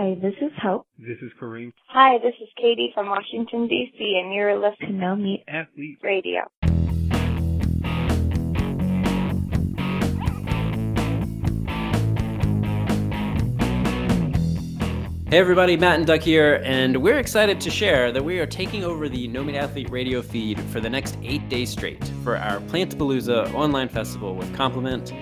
Hi, this is Hope. This is Kareem. Hi, this is Katie from Washington, D.C., and you're listening to No Meat Athlete Radio. Hey everybody, Matt and Doug here, and we're excited to share that we are taking over the No Meat Athlete radio feed for the next eight days straight for our Plantapalooza online festival with Complement,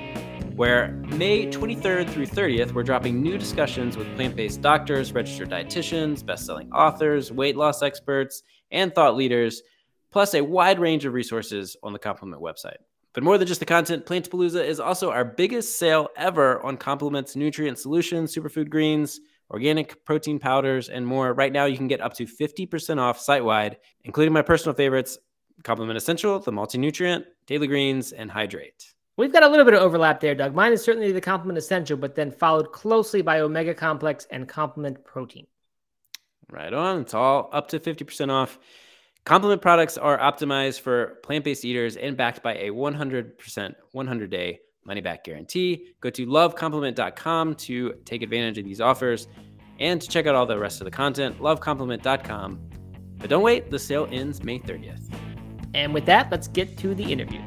where May 23rd through 30th, we're dropping new discussions with plant based doctors, registered dietitians, best selling authors, weight loss experts, and thought leaders, plus a wide range of resources on the Complement website. But more than just the content, Plantapalooza is also our biggest sale ever on Complement's nutrient solutions, superfood greens organic protein powders, and more. Right now, you can get up to 50% off site wide, including my personal favorites Complement Essential, the Multi Nutrient, Daily Greens, and Hydrate. We've got a little bit of overlap there, Doug. Mine is certainly the Complement Essential, but then followed closely by Omega Complex and Complement Protein. Right on. It's all up to 50% off. Complement products are optimized for plant based eaters and backed by a 100% 100 day money back guarantee. Go to lovecomplement.com to take advantage of these offers and to check out all the rest of the content. Lovecomplement.com. But don't wait, the sale ends May 30th. And with that, let's get to the interview.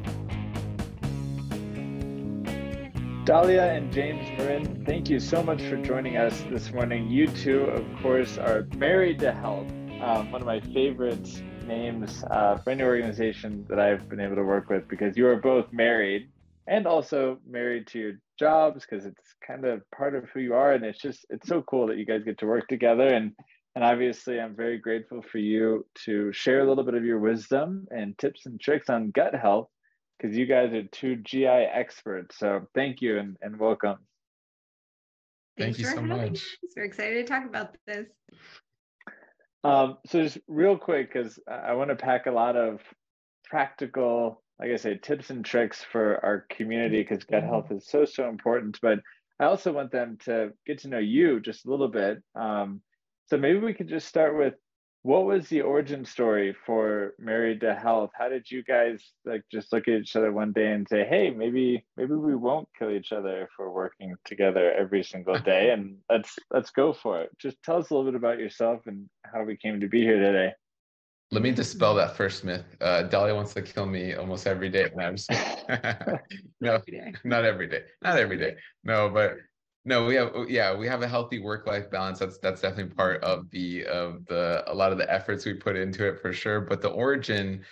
Dahlia and James Marin, thank you so much for joining us this morning. You two, of course, are married to health, um, one of my favorite names uh, for any organization that I've been able to work with because you are both married and also married to your jobs because it's kind of part of who you are and it's just it's so cool that you guys get to work together and and obviously i'm very grateful for you to share a little bit of your wisdom and tips and tricks on gut health because you guys are two gi experts so thank you and, and welcome thank you so much we're excited to talk about this um, so just real quick because i want to pack a lot of practical like I say, tips and tricks for our community because gut health is so, so important. But I also want them to get to know you just a little bit. Um, so maybe we could just start with what was the origin story for Married to Health? How did you guys like just look at each other one day and say, "Hey, maybe maybe we won't kill each other if we're working together every single day, and let's let's go for it." Just tell us a little bit about yourself and how we came to be here today let me dispel that first myth. Uh, Dahlia wants to kill me almost every day. No, I'm just, no, not every day, not every day. No, but no, we have yeah, we have a healthy work-life balance. That's that's definitely part of the of the a lot of the efforts we put into it for sure. But the origin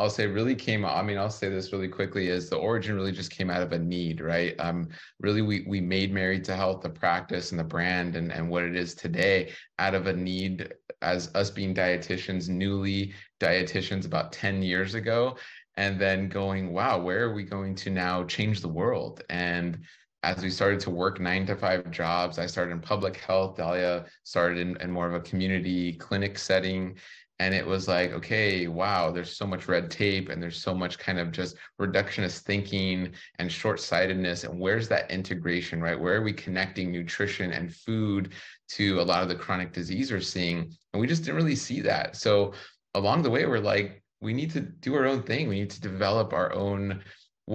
I'll say really came I mean I'll say this really quickly is the origin really just came out of a need right um really we we made married to health the practice and the brand and and what it is today out of a need as us being dietitians newly dietitians about 10 years ago and then going wow where are we going to now change the world and as we started to work nine to five jobs i started in public health. Dahlia started in, in more of a community clinic setting. And it was like okay wow there's so much red tape and there's so much kind of just reductionist thinking and short-sightedness. And where's that integration right? Where are we connecting nutrition and food to a lot of the chronic disease we're seeing? And we just didn't really see that. So along the way we're like we need to do our own thing. We need to develop our own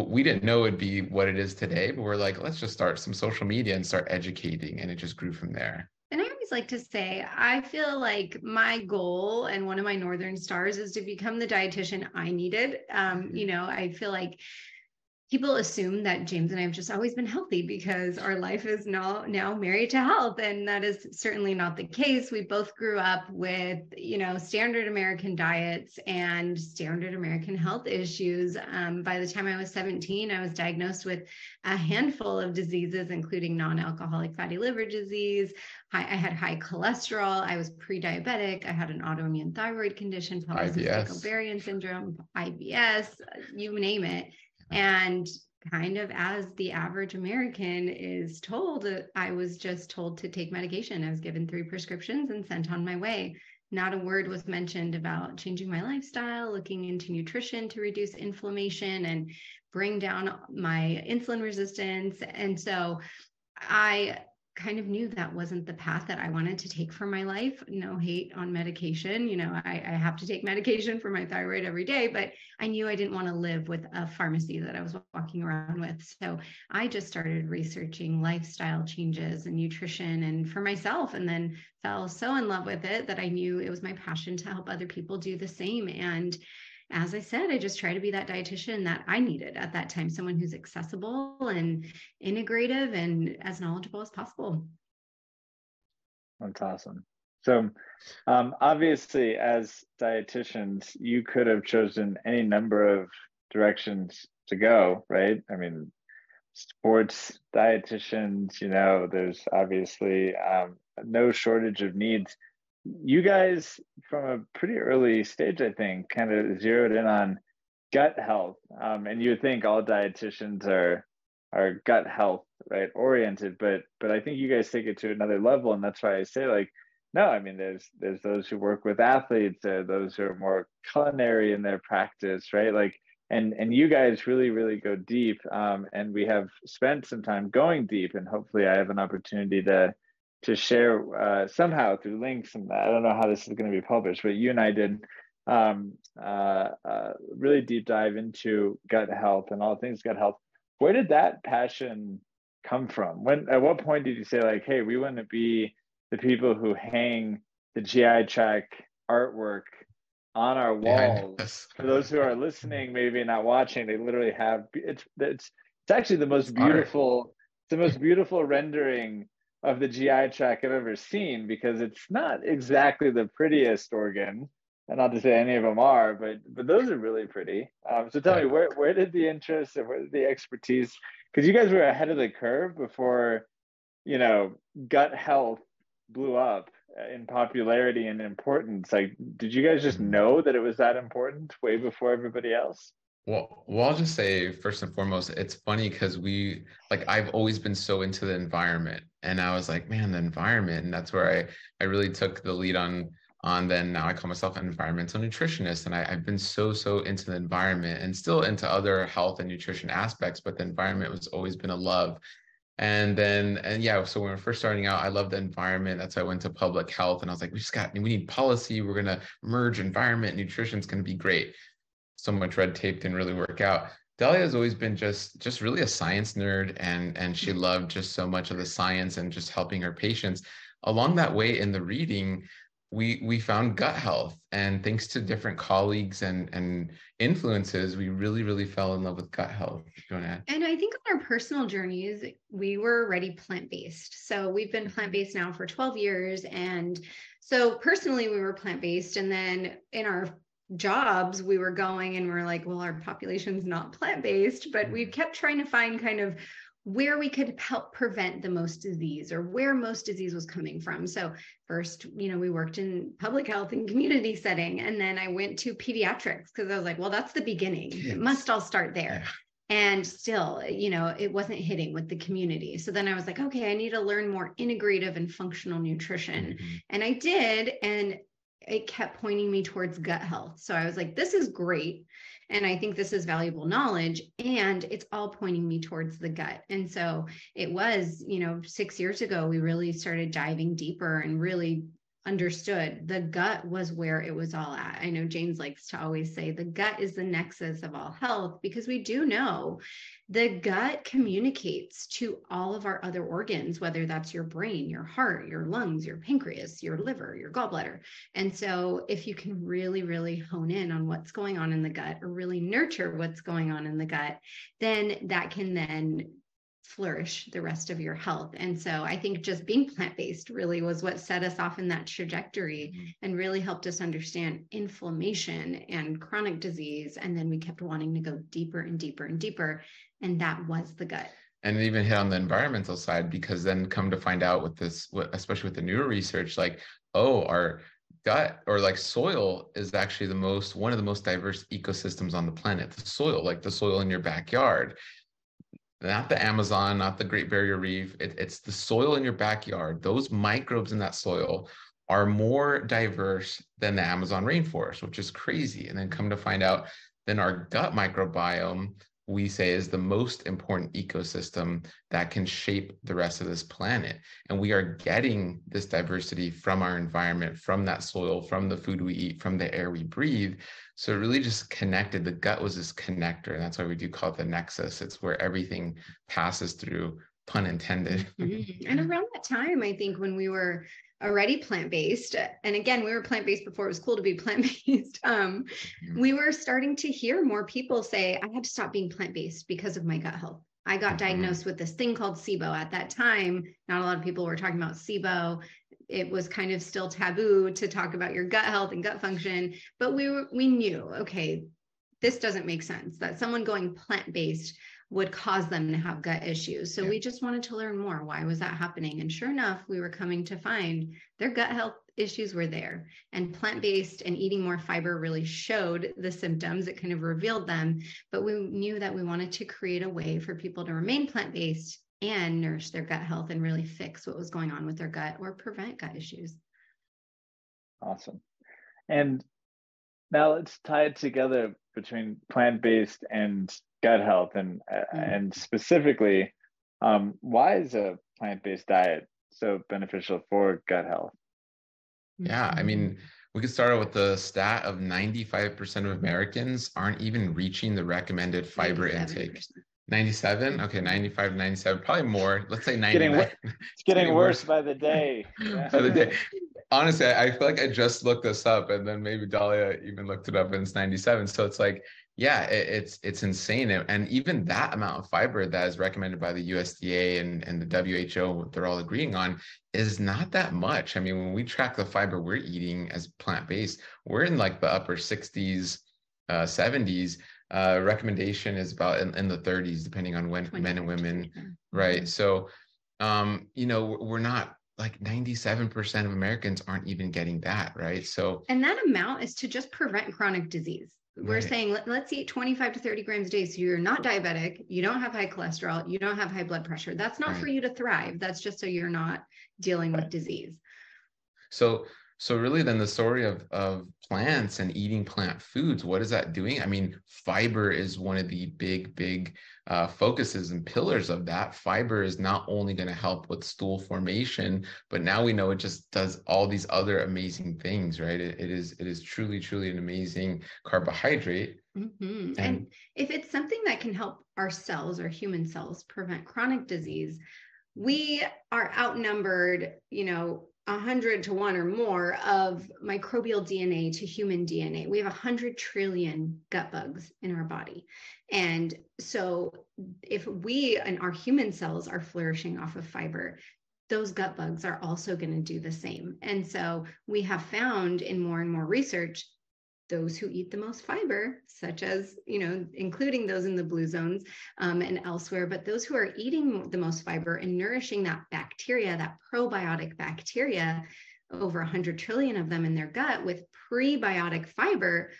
we didn't know it'd be what it is today but we're like let's just start some social media and start educating and it just grew from there And I always like to say I feel like my goal and one of my Northern Stars is to become the dietitian I needed. Um, you know, I feel like people assume that James and I have just always been healthy because our life is now now married to health and that is certainly not the case. We both grew up with, you know, standard American diets and standard American health issues. Um, by the time I was 17, I was diagnosed with a handful of diseases including non-alcoholic fatty liver disease. I, I had high cholesterol, I was pre-diabetic, I had an autoimmune thyroid condition, polycystic ovarian syndrome, IBS, you name it and kind of as the average American is told, uh, I was just told to take medication. I was given three prescriptions and sent on my way. Not a word was mentioned about changing my lifestyle, looking into nutrition to reduce inflammation and bring down my insulin resistance. And so I kind of knew that wasn't the path that I wanted to take for my life. No hate on medication. You know, I, I, have to take medication for my thyroid every day, but I knew I didn't want to live with a pharmacy that I was walking around with. So I just started researching lifestyle changes and nutrition and for myself, and then fell so in love with it that I knew it was my passion to help other people do the same. And as I said, I just try to be that dietitian that I needed at that time, someone who's accessible and integrative and as knowledgeable as possible. That's awesome. So, um, obviously, as dietitians, you could have chosen any number of directions to go, right? I mean, sports dietitians, you know, there's obviously um, no shortage of needs you guys from a pretty early stage i think kind of zeroed in on gut health. Um, and you would think all dietitians are are gut health right oriented but but i think you guys take it to another level. And that's why i say like no i mean there's there's those who work with athletes those who are more culinary in their practice right? Like and and you guys really really go deep. Um, and we have spent some time going deep and hopefully i have an opportunity to to share uh, somehow through links, and I don't know how this is going to be published, but you and I did um, uh, uh, really deep dive into gut health and all things gut health. Where did that passion come from? When at what point did you say like, "Hey, we want to be the people who hang the GI tract artwork on our walls"? For those who are listening, maybe not watching, they literally have it's it's it's actually the most beautiful, the most beautiful rendering of the GI tract I've ever seen because it's not exactly the prettiest organ. And not to say any of them are, but but those are really pretty. Um, so tell me, where where did the interest and where did the expertise? Because you guys were ahead of the curve before, you know, gut health blew up in popularity and importance. Like, did you guys just mm-hmm. know that it was that important way before everybody else? Well, well, I'll just say first and foremost, it's funny because we like I've always been so into the environment, and I was like, man, the environment, and that's where I I really took the lead on on. Then now I call myself an environmental nutritionist, and I, I've been so so into the environment and still into other health and nutrition aspects, but the environment was always been a love. And then and yeah, so when we are first starting out, I love the environment. That's why I went to public health, and I was like, we just got we need policy. We're gonna merge environment, nutrition is gonna be great so much red tape didn't really work out. Dahlia has always been just just really a science nerd and and she mm-hmm. loved just so much of the science and just helping her patients. Along that way in the reading, we we found gut health and thanks to different colleagues and and influences we really really fell in love with gut health. And i think on our personal journeys we were already plant-based. So we've been mm-hmm. plant-based now for 12 years and so personally we were plant-based and then in our jobs we were going and we're like well our population's not plant-based but we mm-hmm. kept trying to find kind of where we could help prevent the most disease or where most disease was coming from so first you know we worked in public health and community setting and then i went to pediatrics because i was like well that's the beginning yes. it must all start there yeah. And still, you know, it wasn't hitting with the community. So then I was like, okay, I need to learn more integrative and functional nutrition. Mm-hmm. And I did. And it kept pointing me towards gut health. So I was like, this is great. And I think this is valuable knowledge. And it's all pointing me towards the gut. And so it was, you know, six years ago, we really started diving deeper and really understood the gut was where it was all at. I know James likes to always say the gut is the nexus of all health because we do know the gut communicates to all of our other organs, whether that's your brain, your heart, your lungs, your pancreas, your liver, your gallbladder. And so, if you can really, really hone in on what's going on in the gut or really nurture what's going on in the gut, then that can then flourish the rest of your health. And so I think just being plant based really was what set us off in that trajectory mm-hmm. and really helped us understand inflammation and chronic disease. And then we kept wanting to go deeper and deeper and deeper. And that was the gut. And even hit on the environmental side because then come to find out with this, especially with the newer research, like, oh, our gut or like soil is actually the most one of the most diverse ecosystems on the planet the soil like the soil in your backyard not the Amazon, not the Great Barrier Reef. It, it's the soil in your backyard. Those microbes in that soil are more diverse than the Amazon rainforest, which is crazy. And then come to find out, then our gut microbiome we say is the most important ecosystem that can shape the rest of this planet. And we are getting this diversity from our environment, from that soil, from the food we eat, from the air we breathe. So it really just connected. The gut was this connector. And that's why we do call it the nexus. It's where everything passes through, pun intended. Mm-hmm. And around that time, I think when we were already plant-based. And again we were plant-based before it was cool to be plant-based. Um, we were starting to hear more people say i had to stop being plant-based because of my gut health. I got mm-hmm. diagnosed with this thing called sibo at that time. Not a lot of people were talking about sibo. It was kind of still taboo to talk about your gut health and gut function but we were, we knew okay this doesn't make sense that someone going plant-based would cause them to have gut issues. So yeah. we just wanted to learn more. Why was that happening? And sure enough, we were coming to find their gut health issues were there. And plant based and eating more fiber really showed the symptoms. It kind of revealed them. But we knew that we wanted to create a way for people to remain plant based and nourish their gut health and really fix what was going on with their gut or prevent gut issues. Awesome. And now let's tie it together between plant based and gut health and mm-hmm. and specifically um, why is a plant-based diet so beneficial for gut health? Yeah i mean we could start out with the stat of 95% of americans aren't even reaching the recommended fiber 97%. intake. 97 okay 95 97 probably more. Let's say 99 getting, it's getting, getting worse, worse. by the day. Yeah. by the day. Honestly I, I feel like i just looked this up and then maybe dahlia even looked it up and it's 97 so it's like yeah it, it's it's insane and even that amount of fiber that is recommended by the usda and, and the who they're all agreeing on is not that much i mean when we track the fiber we're eating as plant-based we're in like the upper 60s uh, 70s uh, recommendation is about in, in, the 30s depending on when men and women right so um you know we're not like 97% of Americans aren't even getting that, right? So, and that amount is to just prevent chronic disease. We're right. saying let, us eat 25 to 30 grams a day. So you're not diabetic, you don't have high cholesterol, you don't have high blood pressure. That's not right. for you to thrive. That's just so you're not dealing with disease. So so really then the story of of plants and eating plant foods, what is that doing? I mean, fiber is one of the big, big uh, focuses and pillars of that. Fiber is not only going to help with stool formation, but now we know it just does all these other amazing things, right? it, it is it is truly, truly an amazing carbohydrate. Mm-hmm. And, and if it's something that can help our cells, our human cells, prevent chronic disease, we are outnumbered, you know, 100 to 1 or more of microbial DNA to human DNA. We have 100 trillion gut bugs in our body. And so if we and our human cells are flourishing off of fiber, those gut bugs are also going to do the same. And so we have found in more and more research those who eat the most fiber, such as, you know, including those in the blue zones um, and elsewhere, but those who are eating the most fiber and nourishing that bacteria, that probiotic bacteria, over 100 trillion of them in their gut with prebiotic fiber,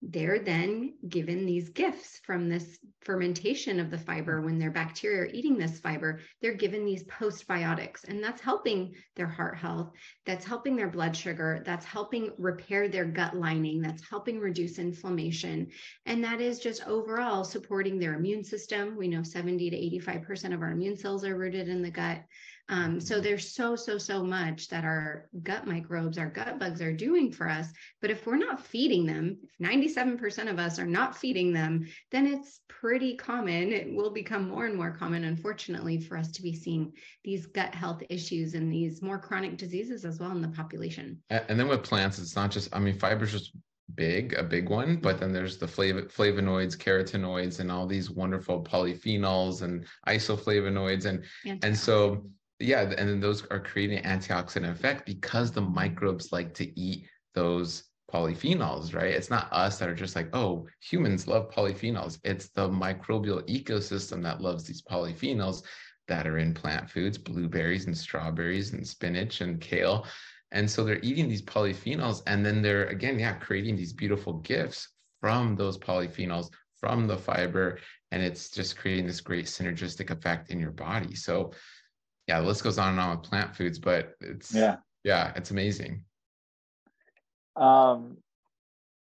they're then given these gifts from this fermentation of the fiber when their bacteria are eating this fiber. They're given these postbiotics and that's helping their heart health. That's helping their blood sugar. That's helping repair their gut lining. That's helping reduce inflammation. And that is just overall supporting their immune system. We know 70 to 85% of our immune cells are rooted in the gut um, so there's so, so, so much that our gut microbes, our gut bugs are doing for us. But if we're not feeding them, if 97% of us are not feeding them, then it's pretty common. It will become more and more common, unfortunately, for us to be seeing these gut health issues and these more chronic diseases as well in the population. And then with plants, it's not just, I mean, fiber's just big, a big one, but then there's the flav- flavonoids, carotenoids, and all these wonderful polyphenols and isoflavonoids. And, and so yeah, and then those are creating antioxidant effect because the microbes like to eat those polyphenols, right? It's not us that are just like, oh, humans love polyphenols. It's the microbial ecosystem that loves these polyphenols that are in plant foods, blueberries and strawberries and spinach and kale. And so they're eating these polyphenols and then they're, again, yeah, creating these beautiful gifts from those polyphenols, from the fiber. And it's just creating this great synergistic effect in your body. So, yeah, the list goes on and on with plant foods, but it's yeah, yeah, it's amazing. Um,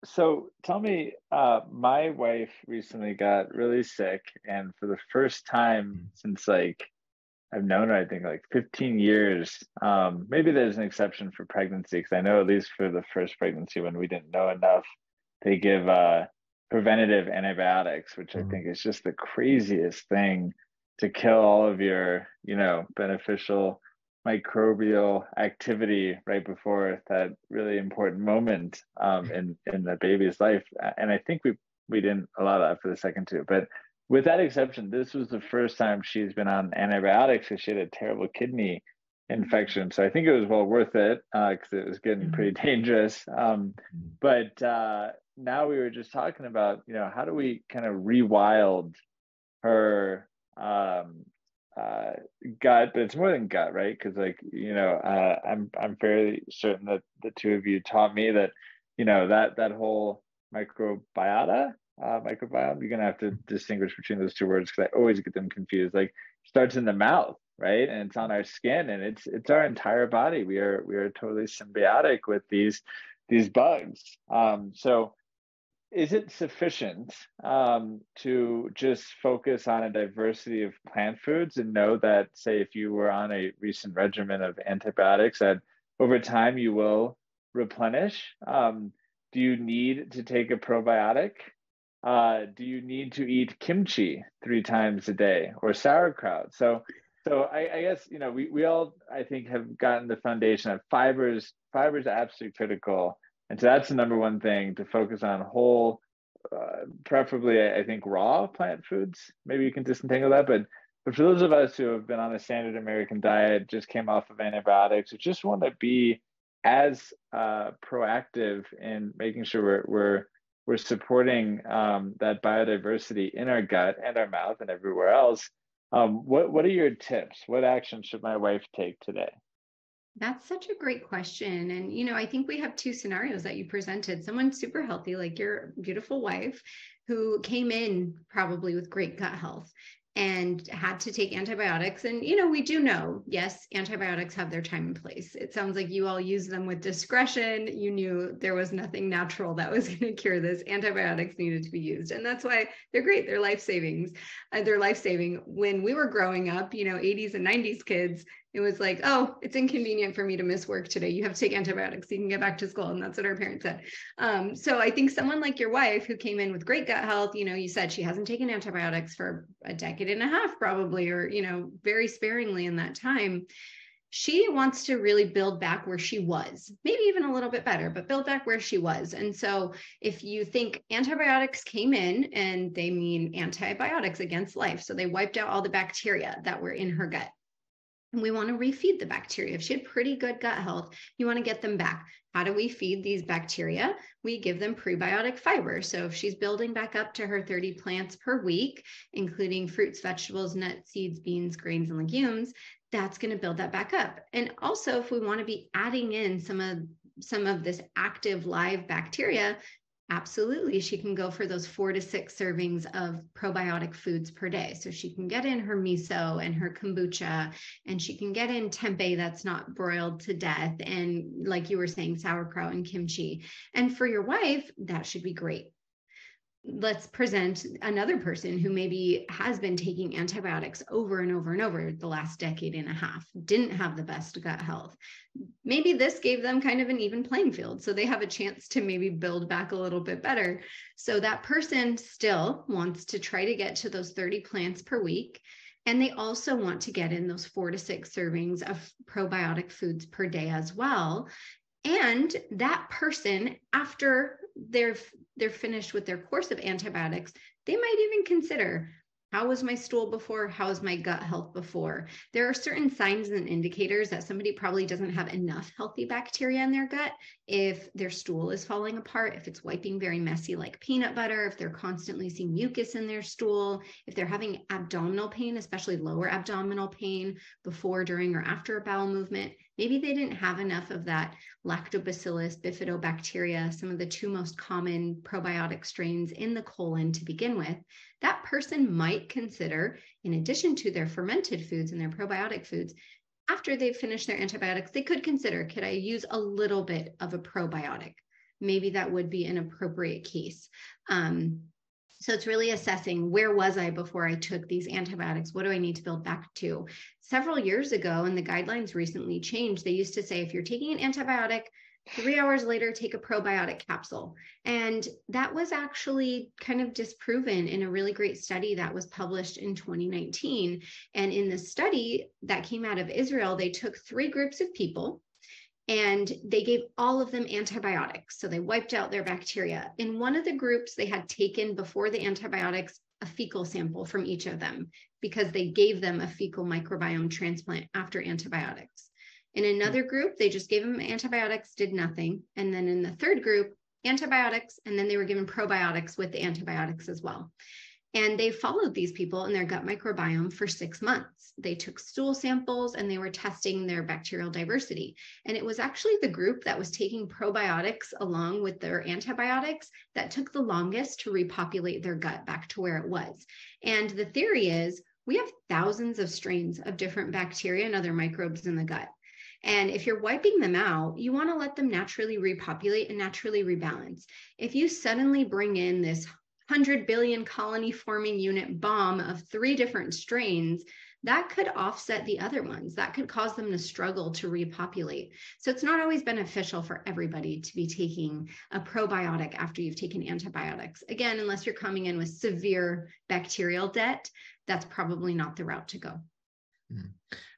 so tell me, uh, my wife recently got really sick, and for the first time mm. since like I've known her, I think like 15 years. Um, maybe there's an exception for pregnancy because I know at least for the first pregnancy when we didn't know enough, they give uh, preventative antibiotics, which mm-hmm. I think is just the craziest thing to kill all of your, you know, beneficial microbial activity right before that really important moment um, in in the baby's life. And I think we we didn't allow that for the second two, but with that exception, this was the first time she's been on antibiotics because she had a terrible kidney infection. So I think it was well worth it because uh, it was getting pretty mm-hmm. dangerous. Um, mm-hmm. but uh, now we were just talking about, you know, how do we kind of rewild her um, uh, gut, but it's more than gut, right? Because like you know, uh, I'm I'm fairly certain that the two of you taught me that you know that that whole microbiota uh, microbiome, you're gonna have to distinguish between those two words because I always get them confused. Like starts in the mouth, right, and it's on our skin, and it's it's our entire body. We are we are totally symbiotic with these these bugs. Um, so is it sufficient um, to just focus on a diversity of plant foods and know that, say, if you were on a recent regimen of antibiotics, that over time you will replenish? Um, do you need to take a probiotic? uh, do you need to eat kimchi three times a day or sauerkraut? So, so I, I, guess you know we, we all I think have gotten the foundation of fibers. Fibers are absolutely critical, and so that's the number one thing to focus on whole, uh, preferably I think raw plant foods. Maybe you can disentangle that, but but for those of us who have been on a standard American diet, just came off of antibiotics, or just want to be as uh, proactive in making sure we're, we're we're supporting um, that biodiversity in our gut and our mouth and everywhere else. Um, what what are your tips? What action should my wife take today? That's such a great question. And, you know, I think we have two scenarios that you presented someone super healthy, like your beautiful wife, who came in probably with great gut health and had to take antibiotics. And, you know, we do know, yes, antibiotics have their time and place. It sounds like you all use them with discretion. You knew there was nothing natural that was going to cure this. Antibiotics needed to be used. And that's why they're great. They're life savings. Uh, they're life saving. When we were growing up, you know, 80s and 90s kids, it was like, oh, it's inconvenient for me to miss work today. You have to take antibiotics so you can get back to school. And that's what our parents said. Um, so I think someone like your wife who came in with great gut health, you know, you said she hasn't taken antibiotics for a decade and a half, probably, or, you know, very sparingly in that time. She wants to really build back where she was, maybe even a little bit better, but build back where she was. And so, if you think antibiotics came in and they mean antibiotics against life, so they wiped out all the bacteria that were in her gut and we want to refeed the bacteria. If she had pretty good gut health, you want to get them back. How do we feed these bacteria? We give them prebiotic fiber. So if she's building back up to her 30 plants per week, including fruits, vegetables, nuts, seeds, beans, grains, and legumes, that's going to build that back up. And also, if we want to be adding in some of some of this active live bacteria, Absolutely. She can go for those four to six servings of probiotic foods per day. So she can get in her miso and her kombucha, and she can get in tempeh that's not broiled to death. And like you were saying, sauerkraut and kimchi. And for your wife, that should be great let's present another person who maybe has been taking antibiotics over and over and over the last decade and a half, didn't have the best gut health. Maybe this gave them kind of an even playing field. So they have a chance to maybe build back a little bit better. So that person still wants to try to get to those 30 plants per week. And they also want to get in those four to six servings of probiotic foods per day as well. And that person, after they're they're finished with their course of antibiotics, they might even consider how was my stool before? How was my gut health before? There are certain signs and indicators that somebody probably doesn't have enough healthy bacteria in their gut. If their stool is falling apart, if it's wiping very messy like peanut butter, if they're constantly seeing mucus in their stool, if they're having abdominal pain, especially lower abdominal pain before, during, or after a bowel movement, maybe they didn't have enough of that lactobacillus bifidobacteria, some of the two most common probiotic strains in the colon to begin with, that person might consider, in addition to their fermented foods and their probiotic foods, after they've finished their antibiotics, they could consider could I use a little bit of a probiotic? maybe that would be an appropriate case. Um, so it's really assessing where was I before I took these antibiotics? What do I need to build back to? Several years ago, and the guidelines recently changed, they used to say if you're taking an antibiotic, three hours later, take a probiotic capsule. And that was actually kind of disproven in a really great study that was published in 2019. And in the study that came out of Israel, they took three groups of people and they gave all of them antibiotics. So they wiped out their bacteria. In one of the groups, they had taken before the antibiotics a fecal sample from each of them because they gave them a fecal microbiome transplant after antibiotics. In another hmm. group, they just gave them antibiotics, did nothing. And then in the third group, antibiotics, and then they were given probiotics with the antibiotics as well. And they followed these people in their gut microbiome for six months. They took stool samples and they were testing their bacterial diversity. And it was actually the group that was taking probiotics along with their antibiotics that took the longest to repopulate their gut back to where it was. And the theory is we have thousands of strains of different bacteria and other microbes in the gut. And if you're wiping them out, you want to let them naturally repopulate and naturally rebalance. If you suddenly bring in this 100 billion colony forming unit bomb of three different strains, that could offset the other ones. That could cause them to struggle to repopulate. So it's not always beneficial for everybody to be taking a probiotic after you've taken antibiotics. Again, unless you're coming in with severe bacterial debt, that's probably not the route to go. Mm-hmm.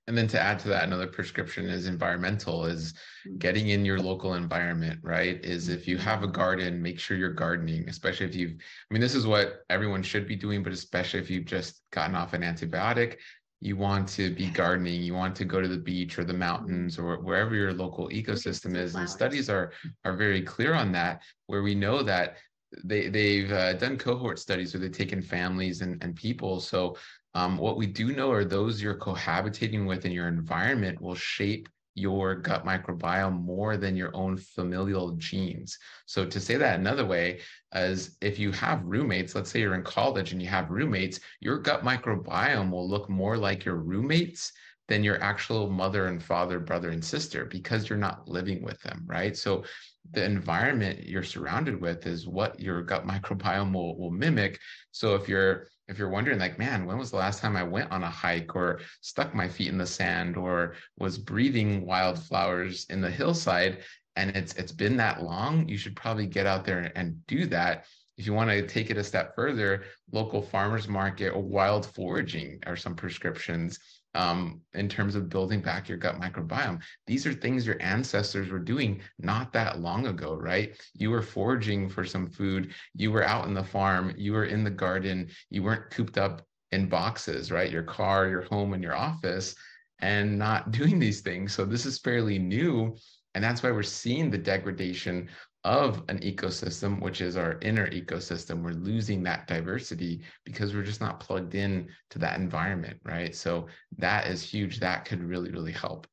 And then to add to that, another prescription is environmental, is mm. getting in your local environment, right? Is if you have a garden, make sure you're gardening, especially if you've, I mean, this is what everyone should be doing, but especially if you've just gotten off an antibiotic, you want to be gardening, you want to go to the beach or the mountains or wherever your local ecosystem is. And studies are are very clear on that, where we know that they they've uh, done cohort studies where they've taken families and, and people so um, what we do know are those you're cohabitating with in your environment will shape your gut microbiome more than your own familial genes. So to say that another way is if you have roommates, let's say you're in college and you have roommates, your gut microbiome will look more like your roommates than your actual mother and father, brother and sister because you're not living with them, right? So the environment you're surrounded with is what your gut microbiome will, will mimic. So if you're if you're wondering like man when was the last time i went on a hike or stuck my feet in the sand or was breathing wildflowers in the hillside? And it's it's been that long you should probably get out there and do that. If you want to take it a step further local farmers market or wild foraging are some prescriptions um, in terms of building back your gut microbiome. These are things your ancestors were doing not that long ago, right? You were foraging for some food, you were out in the farm, you were in the garden, you weren't cooped up in boxes, right? Your car, your home, and your office, and not doing these things. So this is fairly new. And that's why we're seeing the degradation of an ecosystem, which is our inner ecosystem, we're losing that diversity because we're just not plugged in to that environment, right? So that is huge. That could really, really help.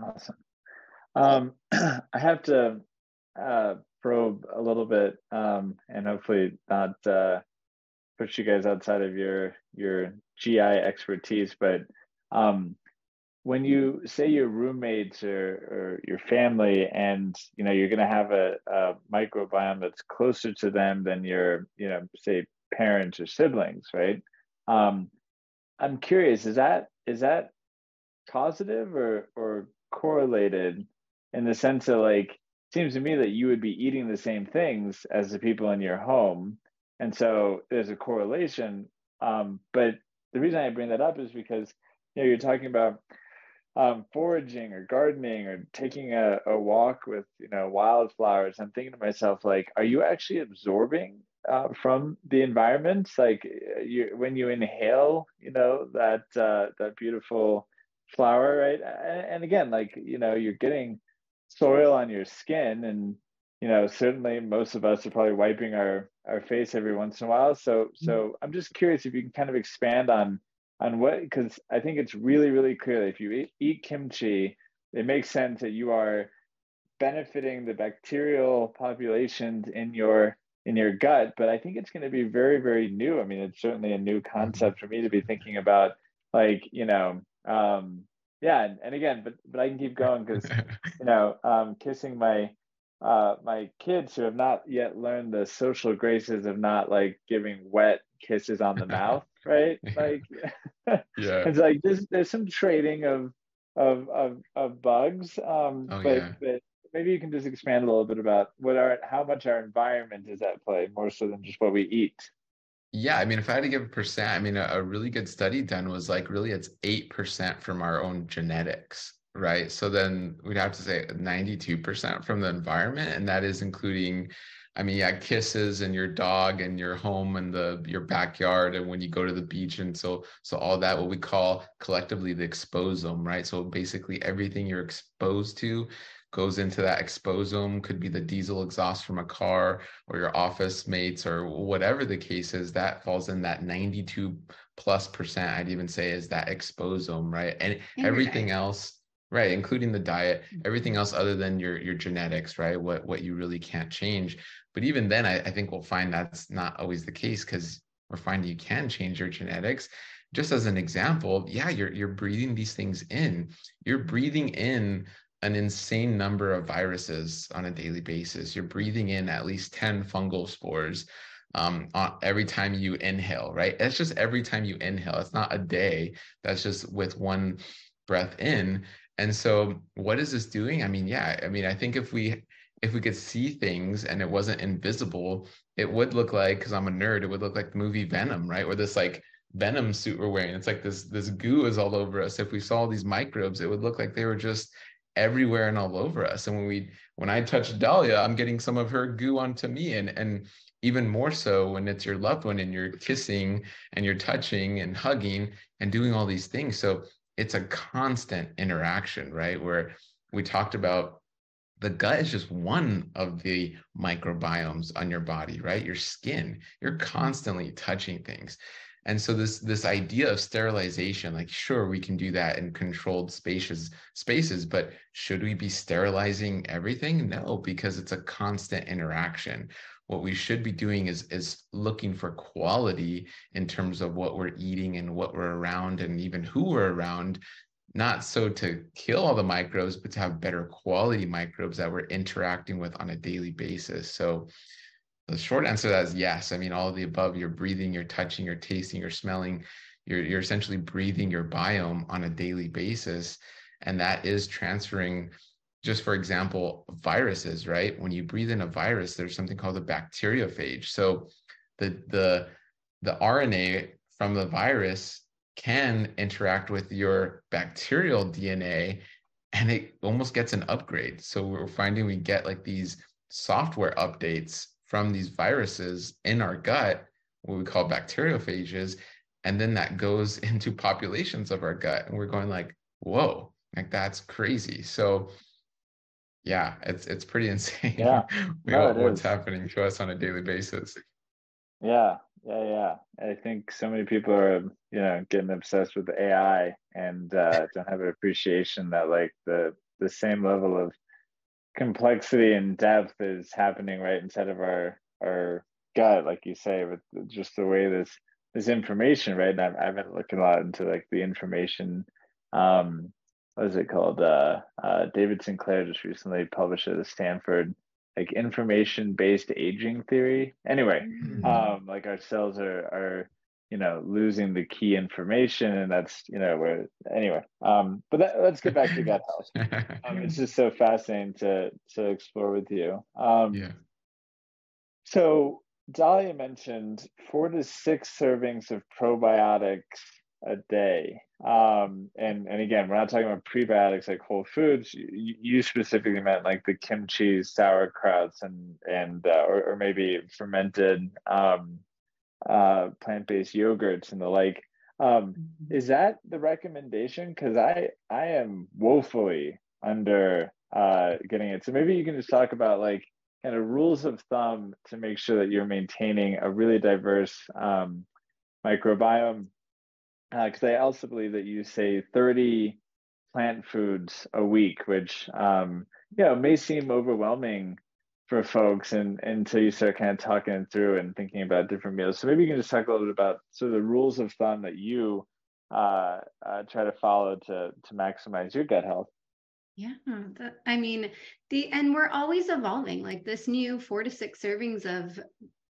Awesome. Um, I have to uh, probe a little bit um, and hopefully not uh, push you guys outside of your your GI expertise, but um, when you say your roommates or, or your family and you know you're going to have a, a, microbiome that's closer to them than your you know say parents or siblings right? Um, i'm curious is that is that causative or or correlated in the sense of like it seems to me that you would be eating the same things as the people in your home. And so there's a correlation. Um, but the reason i bring that up is because you know you're talking about um, foraging or gardening or taking a, a walk with you know wildflowers i'm thinking to myself like are you actually absorbing uh, from the environment? Like uh, you when you inhale you know that uh, that beautiful flower right? And, and again like you know you're getting soil on your skin and you know certainly most of us are probably wiping our our face every once in a while. So so mm-hmm. i'm just curious if you can kind of expand on on what because I think it's really really clear that if you eat, eat kimchi, it makes sense that you are benefiting the bacterial populations in your in your gut. But i think it's going to be very very new. I mean it's certainly a new concept for me to be thinking about like you know um yeah and, and again but but i can keep going because you know um kissing my uh, my kids who have not yet learned the social graces of not like giving wet kisses on the mouth, right? Like, yeah, it's like there's there's some trading of of of, of bugs, um, Oh, but, yeah. but maybe you can just expand a little bit about what our how much our environment is at play more so than just what we eat. Yeah, I mean, if I had to give a percent, I mean, a, a really good study done was like really it's 8% from our own genetics, right? So then we'd have to say 92% from the environment, and that is including, I mean, yeah, kisses and your dog and your home and the your backyard and when you go to the beach and so so all that what we call collectively the exposome, right? So basically everything you're exposed to goes into that exposome could be the diesel exhaust from a car or your office mates or whatever the case is that falls in that 92 plus percent i'd even say is that exposome right and And everything else right including the diet everything else other than your your genetics right what what you really can't change but even then i, I think we'll find that's not always the case because we're finding you can change your genetics just as an example yeah you're you're breathing these things in you're breathing in an insane number of viruses on a daily basis. You're breathing in at least 10 fungal spores um, on every time you inhale, right? That's just every time you inhale. It's not a day. That's just with one breath in. And so what is this doing? I mean, yeah, I mean, I think if we if we could see things and it wasn't invisible, it would look like, because I'm a nerd, it would look like the movie Venom, right? Where this like venom suit we're wearing. It's like this this goo is all over us. If we saw these microbes, it would look like they were just everywhere and all over us. And when we when I touch Dahlia, I'm getting some of her goo onto me. And and even more so when it's your loved one and you're kissing and you're touching and hugging and doing all these things. So it's a constant interaction, right? Where we talked about the gut is just one of the microbiomes on your body, right? Your skin, you're constantly touching things. And so this this idea of sterilization, like sure we can do that in controlled spaces spaces, but should we be sterilizing everything? No, because it's a constant interaction. What we should be doing is is looking for quality in terms of what we're eating and what we're around and even who we're around not so to kill all the microbes, but to have better quality microbes that we're interacting with on a daily basis. So the short answer to that is yes. I mean, all of the above, you're breathing, you're touching, you're tasting, you're smelling, you're, you're essentially breathing your biome on a daily basis. And that is transferring, just for example, viruses, right? When you breathe in a virus, there's something called a bacteriophage. So the the the RNA from the virus can interact with your bacterial DNA and it almost gets an upgrade. So we're finding we get like these software updates from these viruses in our gut, what we call bacteriophages, and then that goes into populations of our gut. And we're going like, whoa, like that's crazy. So yeah, it's it's pretty insane. Yeah. we No, know what's is. happening to us on a daily basis. Yeah, yeah, yeah. I think so many people are, you know, getting obsessed with AI and uh, don't have an appreciation that like the the same level of complexity and depth is happening right inside of our our gut, like you say, with just the way this this information, right? And I've, I've been looking a lot into like the information. Um, what is it called? Uh, uh, David Sinclair just recently published at Stanford, like information based aging theory. Anyway, Mm-hmm. um like our cells are are you know losing the key information and that's you know where anyway um but that, let's get back to gut health um, it's just so fascinating to to explore with you um yeah. so Dahlia mentioned four to six servings of probiotics a day. Um and and again we're not talking about prebiotics like whole foods. You, you specifically meant like the kimchi sauerkrauts and and uh, or, or maybe fermented um uh plant-based yogurts and the like. Um is that the recommendation? Because i i am woefully under uh getting it. So maybe you can just talk about like kind of rules of thumb to make sure that you're maintaining a really diverse um microbiome because I also believe that you say 30 plant foods a week, which um, you know may seem overwhelming for folks and until you start kind of talking through and thinking about different meals. So maybe you can just talk a little bit about sort of the rules of thumb that you uh, uh, try to follow to to maximize your gut health. Yeah, that, I mean, the and we're always evolving. Like this new four to six servings of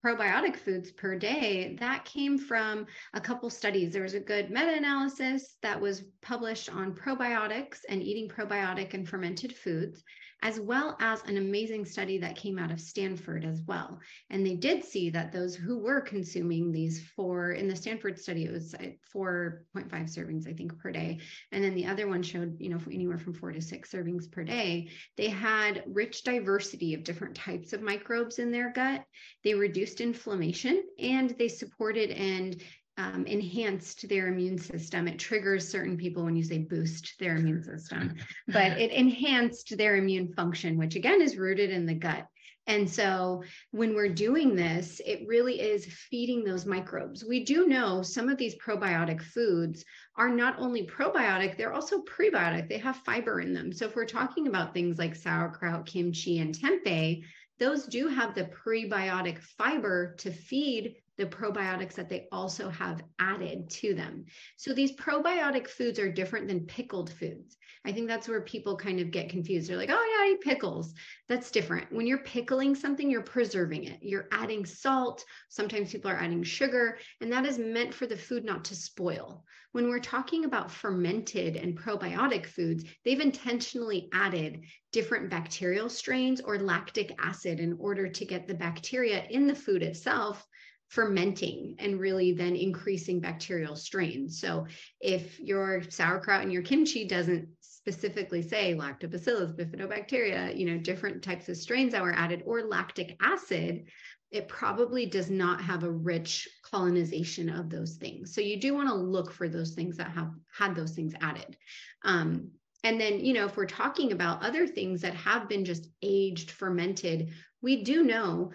probiotic foods per day, that came from a couple studies. There was a good meta analysis that was published on probiotics and eating probiotic and fermented foods as well as an amazing study that came out of Stanford as well. And they did see that those who were consuming these four, in the Stanford study, it was uh, 4.5 servings, I think, per day. And then the other one showed, you know, anywhere from four to six servings per day. They had rich diversity of different types of microbes in their gut. They reduced inflammation and they supported and um, enhanced their immune system. It triggers certain people when you say boost their immune system, but it enhanced their immune function, which again is rooted in the gut. And so when we're doing this, it really is feeding those microbes. We do know some of these probiotic foods are not only probiotic, they're also prebiotic. They have fiber in them. So if we're talking about things like sauerkraut, kimchi, and tempeh, those do have the prebiotic fiber to feed the probiotics that they also have added to them. So these probiotic foods are different than pickled foods. I think that's where people kind of get confused. They're like, oh, yeah, I eat pickles. That's different. When you're pickling something, you're preserving it. You're adding salt. Sometimes people are adding sugar, and that is meant for the food not to spoil. When we're talking about fermented and probiotic foods, they've intentionally added different bacterial strains or lactic acid in order to get the bacteria in the food itself fermenting and really then increasing bacterial strains. So if your sauerkraut and your kimchi doesn't specifically say lactobacillus, bifidobacteria, you know, different types of strains that were added or lactic acid, it probably does not have a rich colonization of those things. So you do want to look for those things that have had those things added. Um, and then, you know, if we're talking about other things that have been just aged, fermented, we do know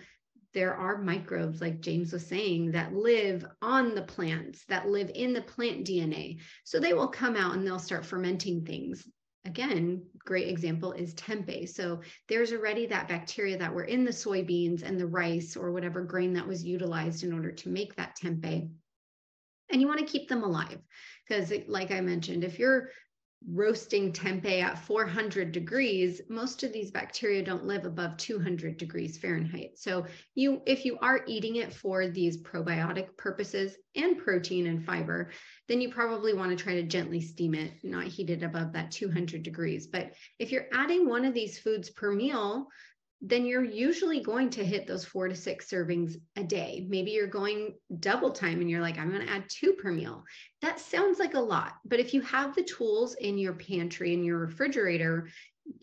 there are microbes, like James was saying, that live on the plants, that live in the plant DNA. So they will come out and they'll start fermenting things. Again, great example is tempeh. So there's already that bacteria that were in the soybeans and the rice or whatever grain that was utilized in order to make that tempeh. And you want to keep them alive because, like I mentioned, if you're roasting tempeh at 400 degrees, most of these bacteria don't live above 200 degrees Fahrenheit. So you, if you are eating it for these probiotic purposes and protein and fiber, then you probably want to try to gently steam it, not heat it above that 200 degrees. But if you're adding one of these foods per meal, then you're usually going to hit those four to six servings a day. Maybe you're going double time and you're like, I'm going to add two per meal. That sounds like a lot. But if you have the tools in your pantry and your refrigerator,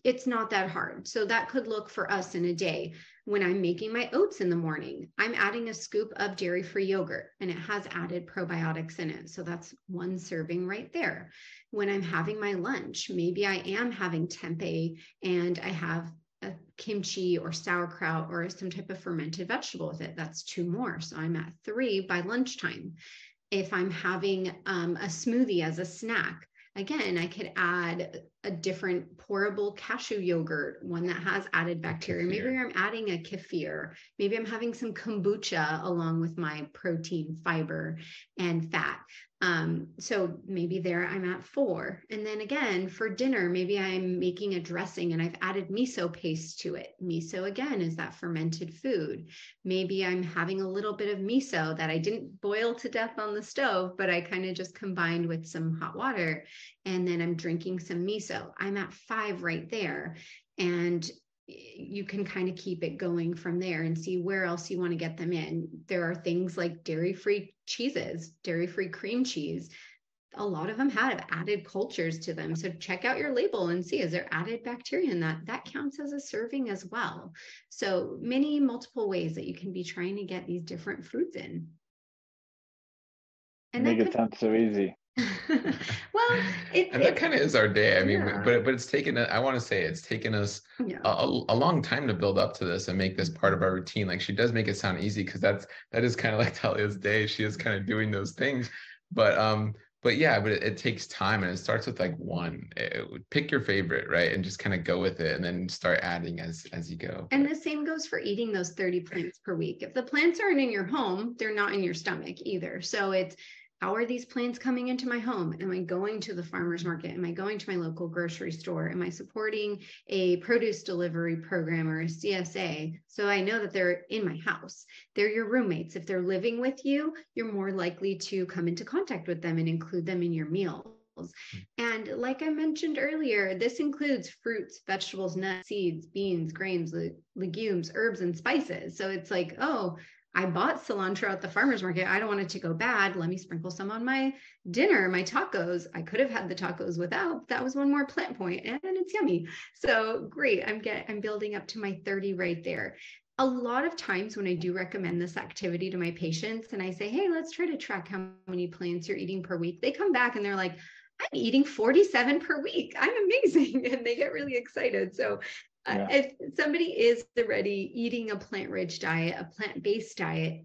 it's not that hard. So that could look for us in a day. When I'm making my oats in the morning, I'm adding a scoop of dairy free yogurt and it has added probiotics in it. So that's one serving right there. When I'm having my lunch, maybe I am having tempeh and I have a kimchi or sauerkraut or some type of fermented vegetable with it. That's two more. So I'm at three by lunchtime. If I'm having um, a smoothie as a snack, again, I could add a different pourable cashew yogurt, one that has added bacteria. Maybe I'm adding a kefir. Maybe I'm having some kombucha along with my protein, fiber, and fat. Um, so maybe there I'm at four. And then again, for dinner, maybe I'm making a dressing and I've added miso paste to it. Miso, again, is that fermented food. Maybe I'm having a little bit of miso that I didn't boil to death on the stove, but I kind of just combined with some hot water. And then I'm drinking some miso. I'm at five right there. And you can kind of keep it going from there and see where else you want to get them in. There are things like dairy free cheeses, dairy free cream cheese. A lot of them have added cultures to them. So check out your label and see is there added bacteria in that? That counts as a serving as well. So many multiple ways that you can be trying to get these different foods in. And make it sound so easy. well, it, and that kind of is our day. I mean, yeah. but but it's taken. I want to say it's taken us yeah. a, a, long time to build up to this and make this part of our routine. Like she does make it sound easy because that's that is kind of like Dahlia's day. She is kind of doing those things, but um, but yeah, but it, it takes time and it starts with like one. It, pick your favorite, right, and just kind of go with it, and then start adding as as you go. And the same goes for eating those thirty plants per week. If the plants aren't in your home, they're not in your stomach either. So it's how are these plants coming into my home? Am I going to the farmer's market? Am I going to my local grocery store? Am I supporting a produce delivery program or a CSA? So I know that they're in my house. They're your roommates. If they're living with you, you're more likely to come into contact with them and include them in your meal. And like I mentioned earlier, this includes fruits, vegetables, nuts, seeds, beans, grains, le- legumes, herbs, and spices. So it's like, oh, I bought cilantro at the farmer's market. I don't want it to go bad. Let me sprinkle some on my dinner, my tacos. I could have had the tacos without. That was one more plant point and it's yummy. So great. I'm get I'm building up to my 30 right there. A lot of times when I do recommend this activity to my patients and I say, "Hey, let's try to track how many plants you're eating per week." They come back and they're like, I'm eating 47 per week. I'm amazing. And they get really excited. So Uh, yeah. if somebody is already eating a plant rich diet, a plant based diet,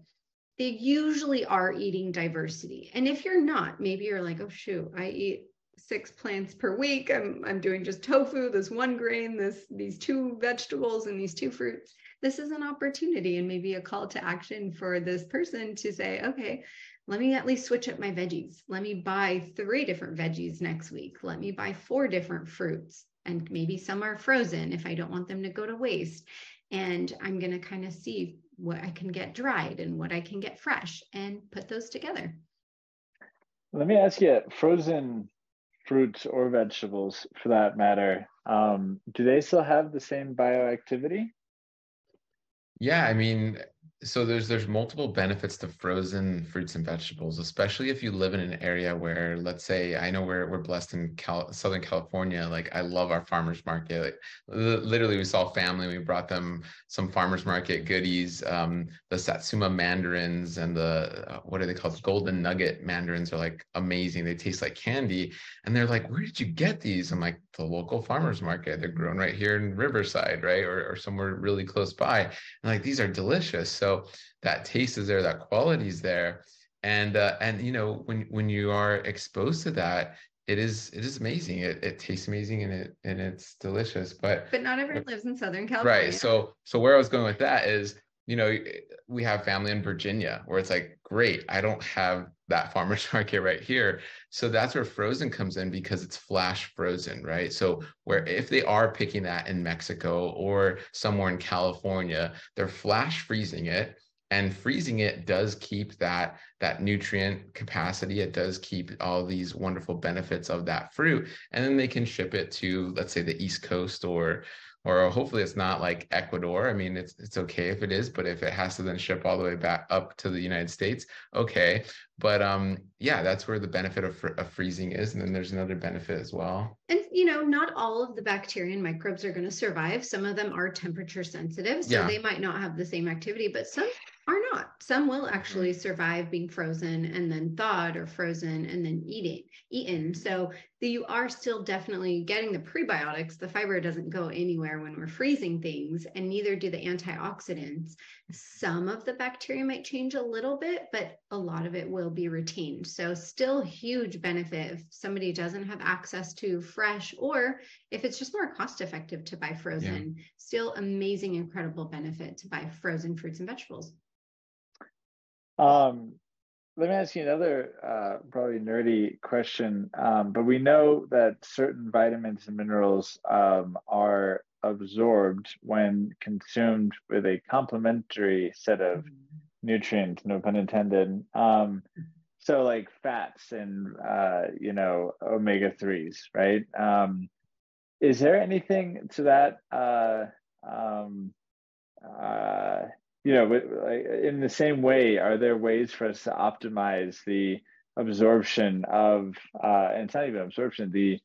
they usually are eating diversity. And if you're not, maybe you're like, oh, shoot, I eat six plants per week. I'm, I'm doing just tofu, this one grain, this, these two vegetables, and these two fruits. This is an opportunity and maybe a call to action for this person to say, okay, let me at least switch up my veggies. Let me buy three different veggies next week. Let me buy four different fruits and maybe some are frozen if I don't want them to go to waste. And I'm going to kind of see what I can get dried and what I can get fresh and put those together. Let me ask you frozen fruits or vegetables for that matter, um, do they still have the same bioactivity? Yeah, I mean, so there's there's multiple benefits to frozen fruits and vegetables, especially if you live in an area where, let's say, I know we're we're blessed in Cal- Southern California. Like I love our farmers market. Like literally, we saw family. We brought them some farmers market goodies. Um, the Satsuma mandarins and the uh, what are they called? Golden Nugget mandarins are like amazing. They taste like candy, and they're like, "Where did you get these?" I'm like, "The local farmers market. They're grown right here in Riverside, right, or or somewhere really close by." And like these are delicious. So that taste is there, that quality is there, and uh, and you know when when you are exposed to that, it is it is amazing. It it tastes amazing and it and it's delicious. But but not everyone lives in Southern California. Right. So so where I was going with that is you know we have family in Virginia where it's like great I don't have that farmers market right here. So that's where frozen comes in because it's flash frozen right? So where if they are picking that in Mexico or somewhere in California they're flash freezing it and freezing it does keep that that nutrient capacity. It does keep all these wonderful benefits of that fruit and then they can ship it to let's say the east coast or or hopefully it's not like Ecuador. I mean, it's it's okay if it is, but if it has to then ship all the way back up to the United States, okay. But um, yeah, that's where the benefit of, of freezing is, and then there's another benefit as well. And you know, not all of the bacteria and microbes are going to survive. Some of them are temperature sensitive, so yeah. they might not have the same activity, but some are not. Some will actually survive being frozen and then thawed or frozen and then eating eaten. So the, you are still definitely getting the prebiotics. The fiber doesn't go anywhere when we're freezing things, and neither do the antioxidants. Some of the bacteria might change a little bit, but a lot of it will be retained. So still huge benefit if somebody doesn't have access to fresh or if it's just more cost effective to buy frozen, yeah. still amazing, incredible benefit to buy frozen fruits and vegetables. Um, let me ask you another uh, probably nerdy question. Um, but we know that certain vitamins and minerals um, are absorbed when consumed with a complementary set of mm-hmm. nutrients, no pun intended. Um, so like fats and uh, you know omega threes, right? Um, is there anything to that? Uh, um, uh, you know, in the same way, are there ways for us to optimize the absorption of, uh, and it's not even absorption, the,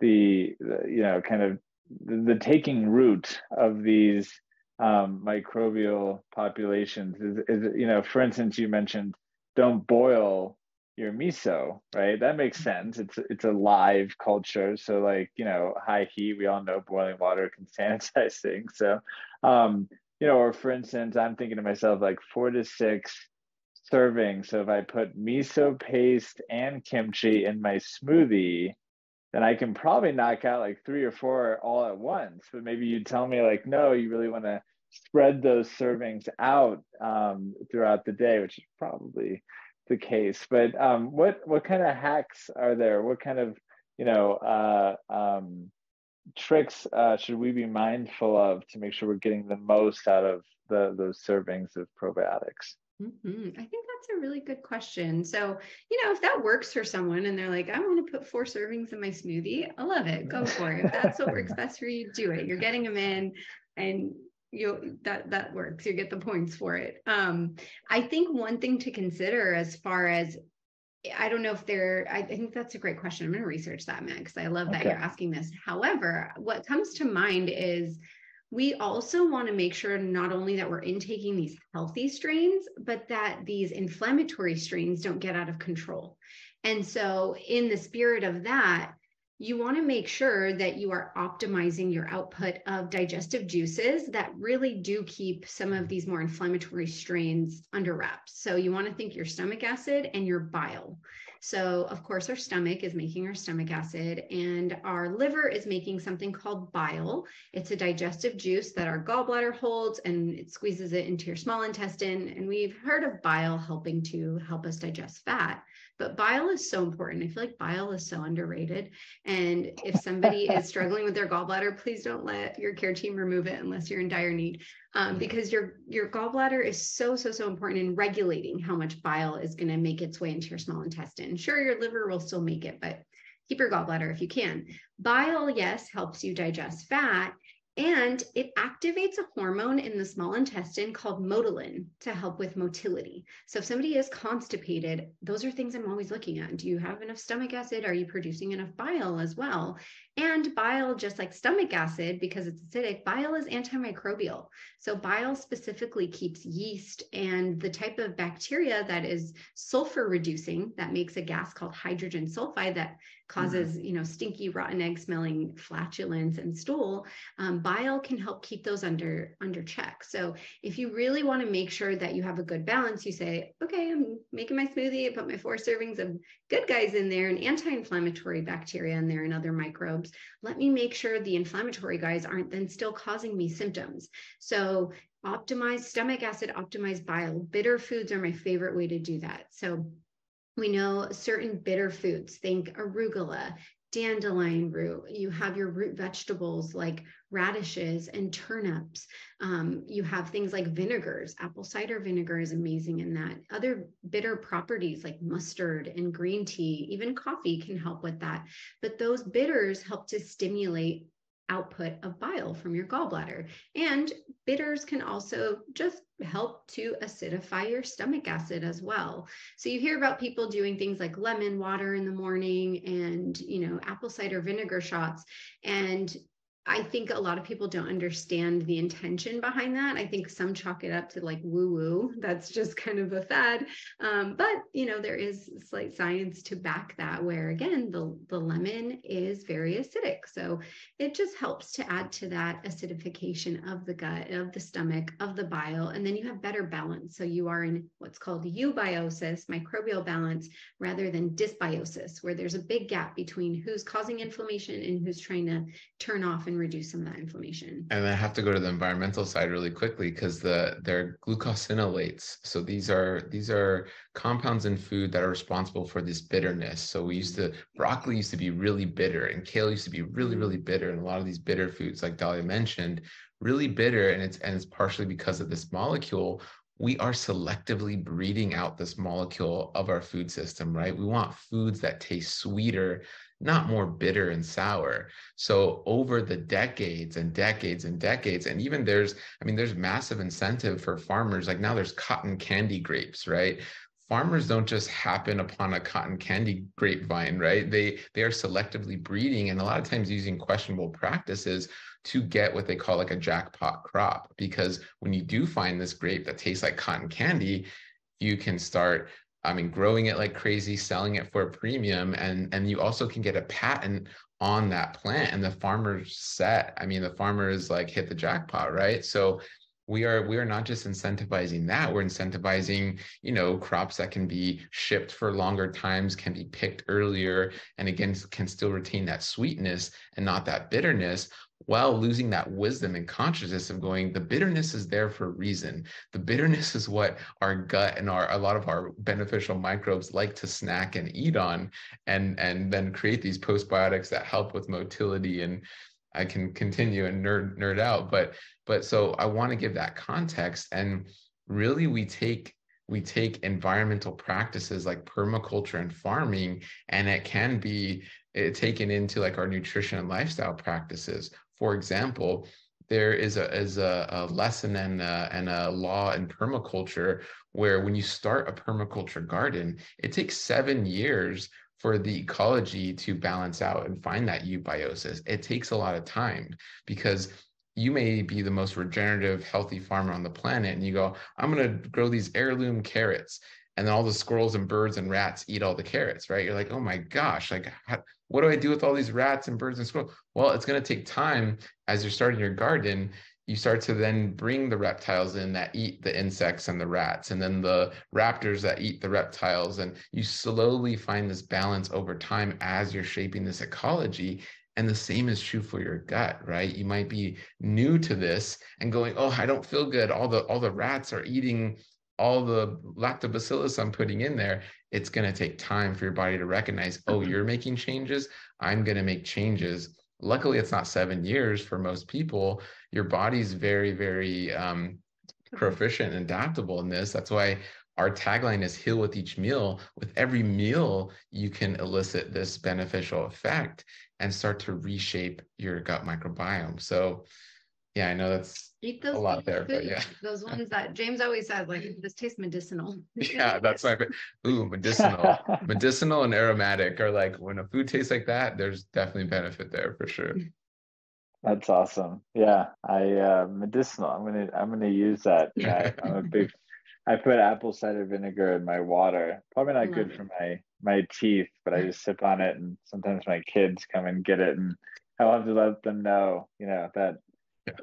the, the you know, kind of the, the taking root of these um, microbial populations is, is, you know, for instance, you mentioned don't boil your miso, right? That makes sense. It's it's a live culture, so like you know, high heat. We all know boiling water can sanitize things. So, um, you know, or for instance, I'm thinking to myself like four to six servings. So if I put miso paste and kimchi in my smoothie, then I can probably knock out like three or four all at once. But maybe you tell me like, no, you really want to spread those servings out um, throughout the day, which is probably the case. But um, what what kind of hacks are there? What kind of you know uh, um, tricks uh, should we be mindful of to make sure we're getting the most out of the those servings of probiotics? Mm-hmm. I think that's a really good question. So, you know, if that works for someone and they're like, I want to put four servings in my smoothie, I love it. Go for it. If that's what works best for you, do it. You're getting them in and you that that works. You get the points for it. Um, I think one thing to consider as far as I don't know if they're, I think that's a great question. I'm going to research that, Matt, because I love that okay. you're asking this. However, what comes to mind is we also want to make sure not only that we're intaking these healthy strains, but that these inflammatory strains don't get out of control. And so, in the spirit of that, you want to make sure that you are optimizing your output of digestive juices that really do keep some of these more inflammatory strains under wraps. So, you want to think your stomach acid and your bile. So, of course, our stomach is making our stomach acid, and our liver is making something called bile. It's a digestive juice that our gallbladder holds and it squeezes it into your small intestine. And we've heard of bile helping to help us digest fat. But bile is so important. I feel like bile is so underrated. And if somebody is struggling with their gallbladder, please don't let your care team remove it unless you're in dire need. Um, because your your gallbladder is so so so important in regulating how much bile is going to make its way into your small intestine. Sure, your liver will still make it, but keep your gallbladder if you can. Bile, yes, helps you digest fat, and it activates a hormone in the small intestine called motilin to help with motility. So if somebody is constipated, those are things I'm always looking at. Do you have enough stomach acid? Are you producing enough bile as well? And bile, just like stomach acid, because it's acidic, bile is antimicrobial. So bile specifically keeps yeast and the type of bacteria that is sulfur reducing that makes a gas called hydrogen sulfide that causes mm-hmm. you know stinky rotten egg smelling flatulence and stool um, bile can help keep those under under check so if you really want to make sure that you have a good balance you say okay i'm making my smoothie i put my four servings of good guys in there and anti-inflammatory bacteria in there and other microbes let me make sure the inflammatory guys aren't then still causing me symptoms so optimize stomach acid optimize bile bitter foods are my favorite way to do that so we know certain bitter foods, think arugula, dandelion root. You have your root vegetables like radishes and turnips. Um, you have things like vinegars. Apple cider vinegar is amazing in that. Other bitter properties like mustard and green tea, even coffee can help with that. But those bitters help to stimulate output of bile from your gallbladder. And bitters can also just help to acidify your stomach acid as well. So you hear about people doing things like lemon water in the morning and, you know, apple cider vinegar shots. And I think a lot of people don't understand the intention behind that. I think some chalk it up to like woo woo. That's just kind of a fad. Um, but you know, there is slight science to back that. Where again, the the lemon is very acidic, so it just helps to add to that acidification of the gut, of the stomach, of the bile, and then you have better balance. So you are in what's called eubiosis, microbial balance, rather than dysbiosis, where there's a big gap between who's causing inflammation and who's trying to turn off and reduce some of that inflammation. And I have to go to the environmental side really quickly because the they're glucosinolates. So these are these are compounds in food that are responsible for this bitterness. So we used to broccoli used to be really bitter and kale used to be really mm-hmm. really bitter and a lot of these bitter foods like Dahlia mentioned really bitter and it's and it's partially because of this molecule we are selectively breeding out this molecule of our food system, right? We want foods that taste sweeter, not more bitter and sour. So over the decades and decades and decades, and even there's, I mean, there's massive incentive for farmers. Like now there's cotton candy grapes, right? Farmers don't just happen upon a cotton candy grapevine, right? They they are selectively breeding and a lot of times using questionable practices to get what they call like a jackpot crop. Because when you do find this grape that tastes like cotton candy, you can start I mean, growing it like crazy, selling it for a premium, and and you also can get a patent on that plant, and the farmer's set. I mean, the farmer is like hit the jackpot, right? So we are we are not just incentivizing that we're incentivizing you know crops that can be shipped for longer times can be picked earlier and again can still retain that sweetness and not that bitterness while losing that wisdom and consciousness of going the bitterness is there for a reason. The bitterness is what our gut and our a lot of our beneficial microbes like to snack and eat on and and then create these postbiotics that help with motility and i can continue and nerd nerd out. But but so i want to give that context and really we take we take environmental practices like permaculture and farming and it can be eh, taken into like our nutrition and lifestyle practices for example, there is a is a, a lesson and a, and a law in permaculture where when you start a permaculture garden, it takes seven years for the ecology to balance out and find that eubiosis. It takes a lot of time because you may be the most regenerative, healthy farmer on the planet, and you go, I'm going to grow these heirloom carrots and then all the squirrels and birds and rats eat all the carrots, right? You're like, oh my gosh, like how, what do I do with all these rats and birds and squirrels? Well, it's going to take time as you're starting your garden. You start to then bring the reptiles in that eat the insects and the rats, and then the raptors that eat the reptiles. And you slowly find this balance over time as you're shaping this ecology. And the same is true for your gut, right? You might be new to this and going, "Oh, I don't feel good. All the all the rats are eating all the lactobacillus I'm putting in there, it's going to take time for your body to recognize, oh, mm-hmm. you're making changes. I'm going to make changes. Luckily, it's not seven years for most people. Your body's very, very um, proficient and adaptable in this. That's why our tagline is heal with each meal. With every meal, you can elicit this beneficial effect and start to reshape your gut microbiome. So, yeah, I know that's Eat those a lot there, but yeah. Those ones that James always says, like this tastes medicinal. yeah, that's my ooh, medicinal. medicinal and aromatic are like when a food tastes like that, there's definitely benefit there for sure. That's awesome. Yeah, I uh medicinal. I'm gonna I'm gonna use that. I, I'm a big I put apple cider vinegar in my water. Probably not good for my my teeth, but I just sip on it and sometimes my kids come and get it and I'll have to let them know, you know, that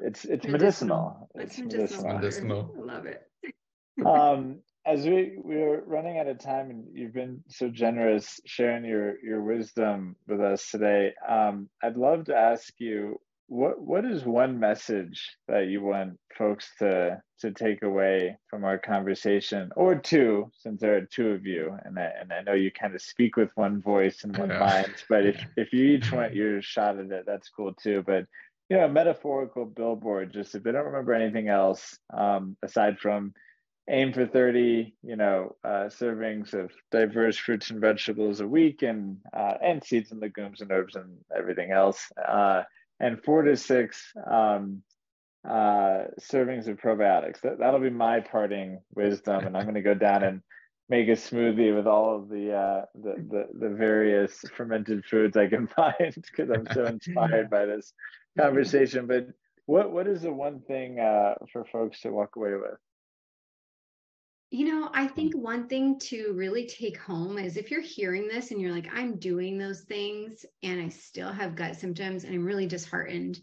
it's it's medicinal. It's medicinal. medicinal. I love it. um, as we we're running out of time, and you've been so generous sharing your your wisdom with us today. Um, I'd love to ask you what what is one message that you want folks to to take away from our conversation, or two, since there are two of you, and I and I know you kind of speak with one voice and one mind. But if if you each want your shot at it, that's cool too. But you know, a metaphorical billboard, just if they don't remember anything else, um, aside from aim for 30, you know, uh, servings of diverse fruits and vegetables a week and, uh, and seeds and legumes and herbs and everything else. Uh, and four to six um, uh, servings of probiotics. That, that'll be my parting wisdom. And I'm going to go down and make a smoothie with all of the, uh, the, the, the various fermented foods I can find because I'm so inspired by this conversation. But what what is the one thing uh, for folks to walk away with? You know, I think one thing to really take home is if you're hearing this and you're like, I'm doing those things and I still have gut symptoms and I'm really disheartened,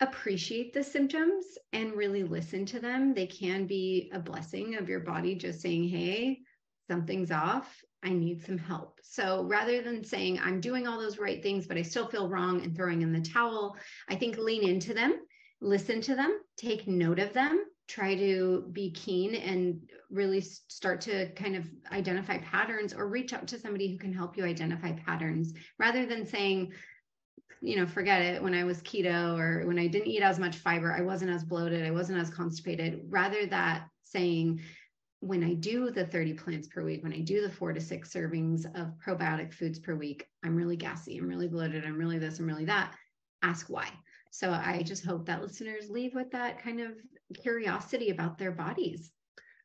appreciate the symptoms and really listen to them. They can be a blessing of your body just saying, Hey, something's off. I need some help. So rather than saying, I'm doing all those right things, but I still feel wrong and throwing in the towel, I think lean into them, listen to them, take note of them, try to be keen and really start to kind of identify patterns or reach out to somebody who can help you identify patterns rather than saying, you know, forget it. When I was keto or when I didn't eat as much fiber, I wasn't as bloated, I wasn't as constipated. Rather that saying, when I do the 30 plants per week, when I do the four to six servings of probiotic foods per week, I'm really gassy, I'm really bloated, I'm really this, I'm really that. Ask why. So I just hope that listeners leave with that kind of curiosity about their bodies.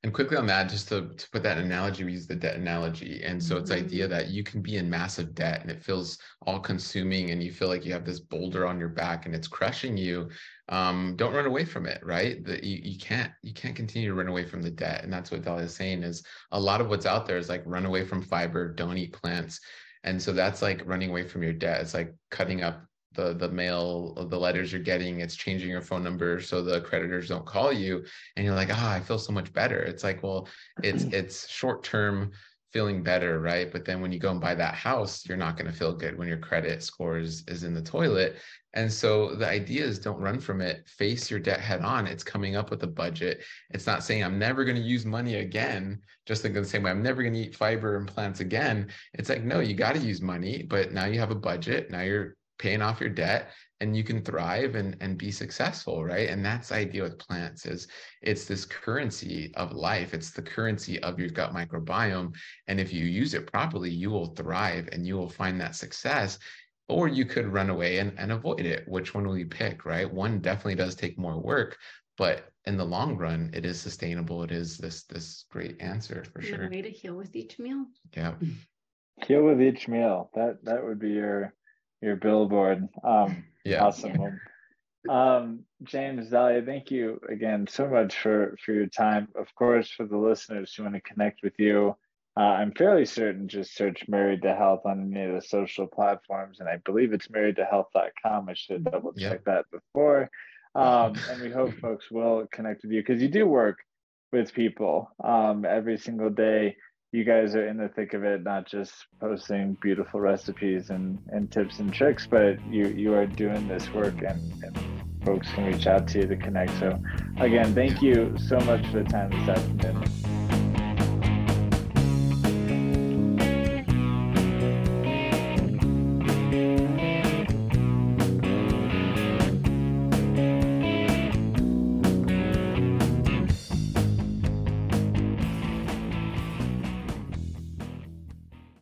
And quickly on that, just to, to put that analogy, we use the debt analogy. And so mm-hmm. it's idea that you can be in massive debt and it feels all consuming and you feel like you have this boulder on your back and it's crushing you. Um, don't run away from it, right? That you, you can't you can't continue to run away from the debt. And that's what Dahlia is saying is a lot of what's out there is like run away from fiber, don't eat plants. And so that's like running away from your debt. It's like cutting up the the mail the letters you're getting it's changing your phone number so the creditors don't call you and you're like ah oh, i feel so much better it's like well it's it's short term feeling better, right? But then when you go and buy that house, you're not going to feel good when your credit scores is in the toilet. And so the idea is don't run from it. Face your debt head on. It's coming up with a budget. It's not saying I'm never going to use money again, just like the same way I'm never going to eat fiber and plants again. It's like, no, you got to use money, but now you have a budget. Now you're paying off your debt and you can thrive and, and be successful right? And that's the idea with plants is it's this currency of life. It's the currency of your gut microbiome. And if you use it properly you will thrive and you will find that success or you could run away and, and avoid it. Which one will you pick right? One definitely does take more work but in the long run it is sustainable. It is this this great answer for sure. way to heal with each meal? Yeah. Heal with each meal. That that would be your your billboard. Um, yeah. Awesome. Um, James, Dahlia, thank you again so much for for your time. Of course, for the listeners who want to connect with you, uh, I'm fairly certain just search Married to Health on any of the social platforms, and I believe it's marriedtohealth.com. I should double check that before. Um, and we hope folks will connect with you because you do work with people um, every single day you guys are in the thick of it, not just posting beautiful recipes and, and tips and tricks, but you, you are doing this work and, and folks can reach out to you to connect. So again, thank you so much for the time this afternoon.